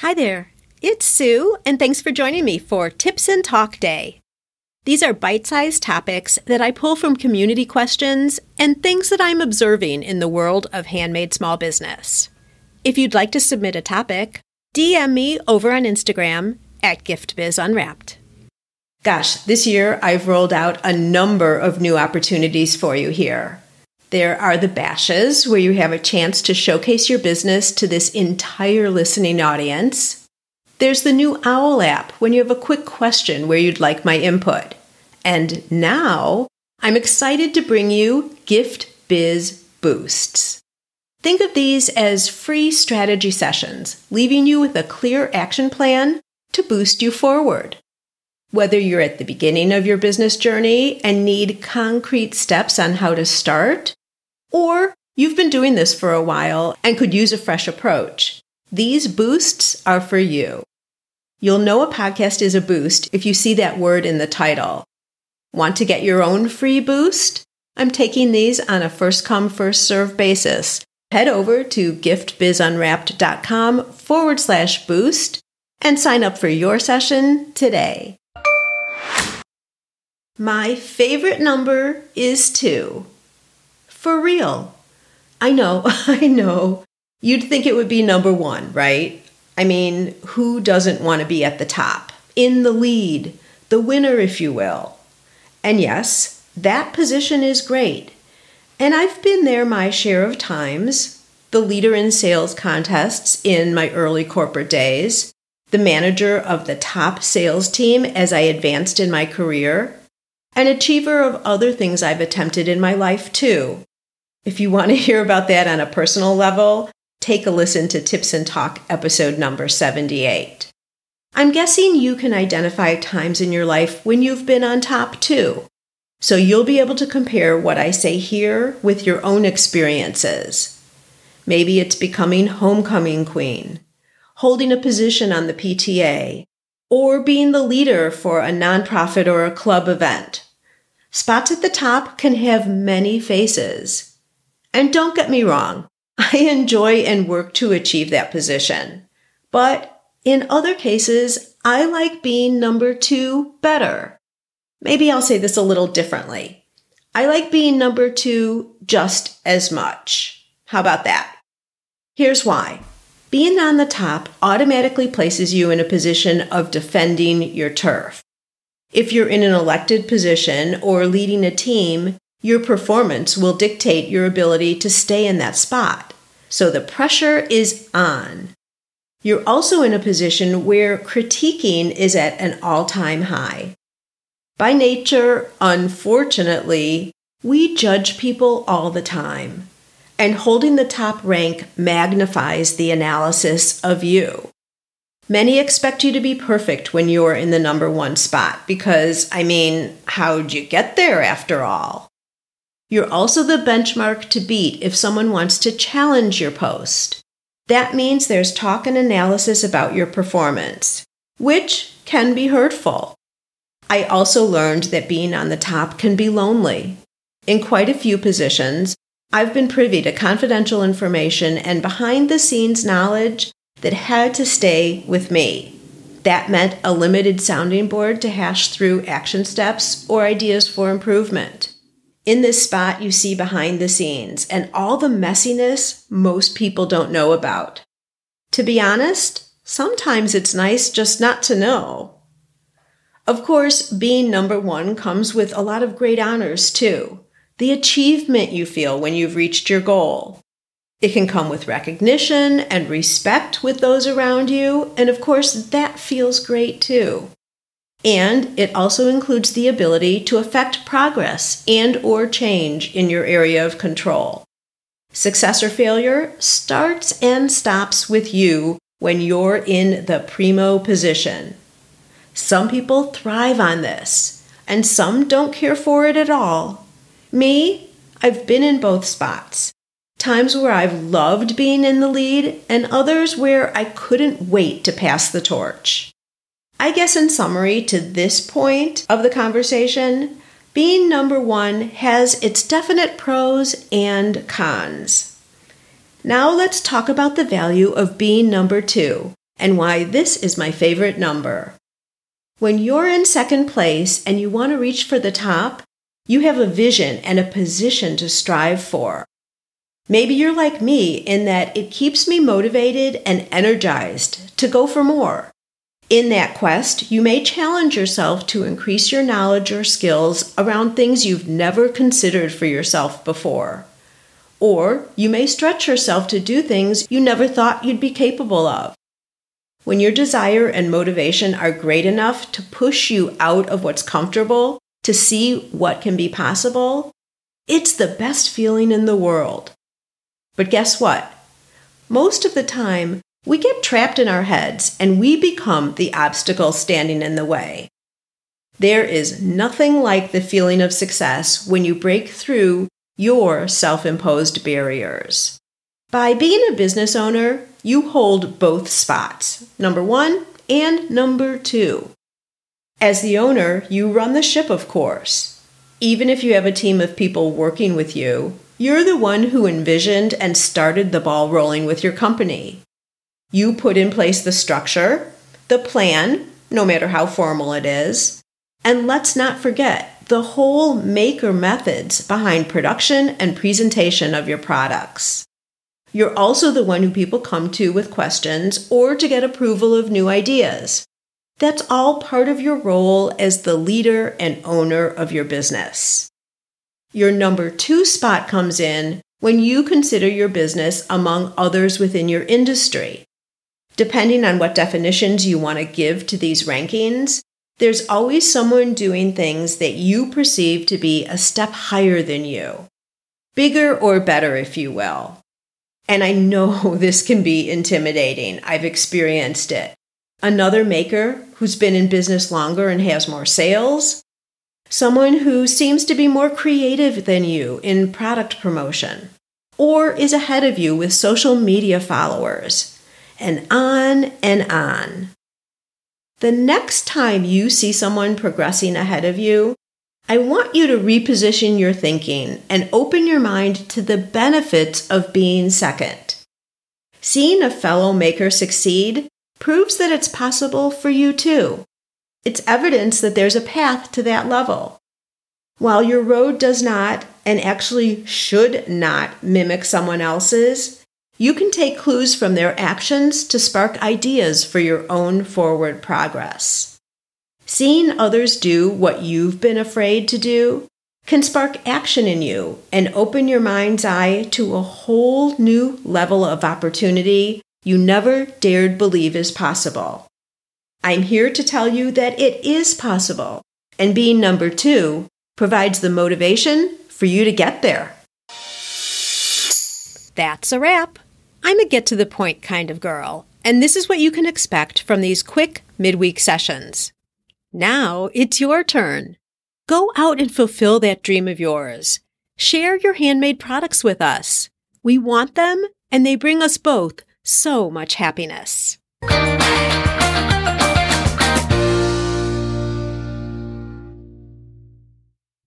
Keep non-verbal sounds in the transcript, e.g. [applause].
Hi there, it's Sue, and thanks for joining me for Tips and Talk Day. These are bite sized topics that I pull from community questions and things that I'm observing in the world of handmade small business. If you'd like to submit a topic, DM me over on Instagram at GiftBizUnwrapped. Gosh, this year I've rolled out a number of new opportunities for you here. There are the bashes, where you have a chance to showcase your business to this entire listening audience. There's the new OWL app, when you have a quick question where you'd like my input. And now, I'm excited to bring you Gift Biz Boosts. Think of these as free strategy sessions, leaving you with a clear action plan to boost you forward. Whether you're at the beginning of your business journey and need concrete steps on how to start, or you've been doing this for a while and could use a fresh approach. These boosts are for you. You'll know a podcast is a boost if you see that word in the title. Want to get your own free boost? I'm taking these on a first come, first serve basis. Head over to giftbizunwrapped.com forward slash boost and sign up for your session today. My favorite number is two. For real. I know, [laughs] I know. You'd think it would be number one, right? I mean, who doesn't want to be at the top, in the lead, the winner, if you will? And yes, that position is great. And I've been there my share of times the leader in sales contests in my early corporate days, the manager of the top sales team as I advanced in my career, an achiever of other things I've attempted in my life too, if you want to [laughs] hear about that on a personal level, take a listen to Tips and Talk episode number 78. I'm guessing you can identify times in your life when you've been on top too. So you'll be able to compare what I say here with your own experiences. Maybe it's becoming homecoming queen, holding a position on the PTA, or being the leader for a nonprofit or a club event. Spots at the top can have many faces. And don't get me wrong, I enjoy and work to achieve that position. But in other cases, I like being number two better. Maybe I'll say this a little differently. I like being number two just as much. How about that? Here's why. Being on the top automatically places you in a position of defending your turf. If you're in an elected position or leading a team, your performance will dictate your ability to stay in that spot. So the pressure is on. You're also in a position where critiquing is at an all time high. By nature, unfortunately, we judge people all the time, and holding the top rank magnifies the analysis of you. Many expect you to be perfect when you're in the number one spot because, I mean, how'd you get there after all? You're also the benchmark to beat if someone wants to challenge your post. That means there's talk and analysis about your performance, which can be hurtful. I also learned that being on the top can be lonely. In quite a few positions, I've been privy to confidential information and behind the scenes knowledge that had to stay with me. That meant a limited sounding board to hash through action steps or ideas for improvement. In this spot, you see behind the scenes and all the messiness most people don't know about. To be honest, sometimes it's nice just not to know. Of course, being number one comes with a lot of great honors too. The achievement you feel when you've reached your goal. It can come with recognition and respect with those around you, and of course, that feels great too. And it also includes the ability to affect progress and or change in your area of control. Success or failure starts and stops with you when you're in the primo position. Some people thrive on this, and some don't care for it at all. Me, I've been in both spots. Times where I've loved being in the lead, and others where I couldn't wait to pass the torch. I guess, in summary, to this point of the conversation, being number one has its definite pros and cons. Now let's talk about the value of being number two and why this is my favorite number. When you're in second place and you want to reach for the top, you have a vision and a position to strive for. Maybe you're like me in that it keeps me motivated and energized to go for more. In that quest, you may challenge yourself to increase your knowledge or skills around things you've never considered for yourself before. Or you may stretch yourself to do things you never thought you'd be capable of. When your desire and motivation are great enough to push you out of what's comfortable to see what can be possible, it's the best feeling in the world. But guess what? Most of the time, we get trapped in our heads and we become the obstacle standing in the way. There is nothing like the feeling of success when you break through your self imposed barriers. By being a business owner, you hold both spots number one and number two. As the owner, you run the ship, of course. Even if you have a team of people working with you, you're the one who envisioned and started the ball rolling with your company. You put in place the structure, the plan, no matter how formal it is, and let's not forget the whole maker methods behind production and presentation of your products. You're also the one who people come to with questions or to get approval of new ideas. That's all part of your role as the leader and owner of your business. Your number two spot comes in when you consider your business among others within your industry. Depending on what definitions you want to give to these rankings, there's always someone doing things that you perceive to be a step higher than you. Bigger or better, if you will. And I know [laughs] this can be intimidating. I've experienced it. Another maker who's been in business longer and has more sales. Someone who seems to be more creative than you in product promotion. Or is ahead of you with social media followers. And on and on. The next time you see someone progressing ahead of you, I want you to reposition your thinking and open your mind to the benefits of being second. Seeing a fellow maker succeed proves that it's possible for you too. It's evidence that there's a path to that level. While your road does not, and actually should not, mimic someone else's, you can take clues from their actions to spark ideas for your own forward progress. Seeing others do what you've been afraid to do can spark action in you and open your mind's eye to a whole new level of opportunity you never dared believe is possible. I'm here to tell you that it is possible, and being number two provides the motivation for you to get there. That's a wrap. I'm a get to the point kind of girl, and this is what you can expect from these quick midweek sessions. Now it's your turn. Go out and fulfill that dream of yours. Share your handmade products with us. We want them, and they bring us both so much happiness.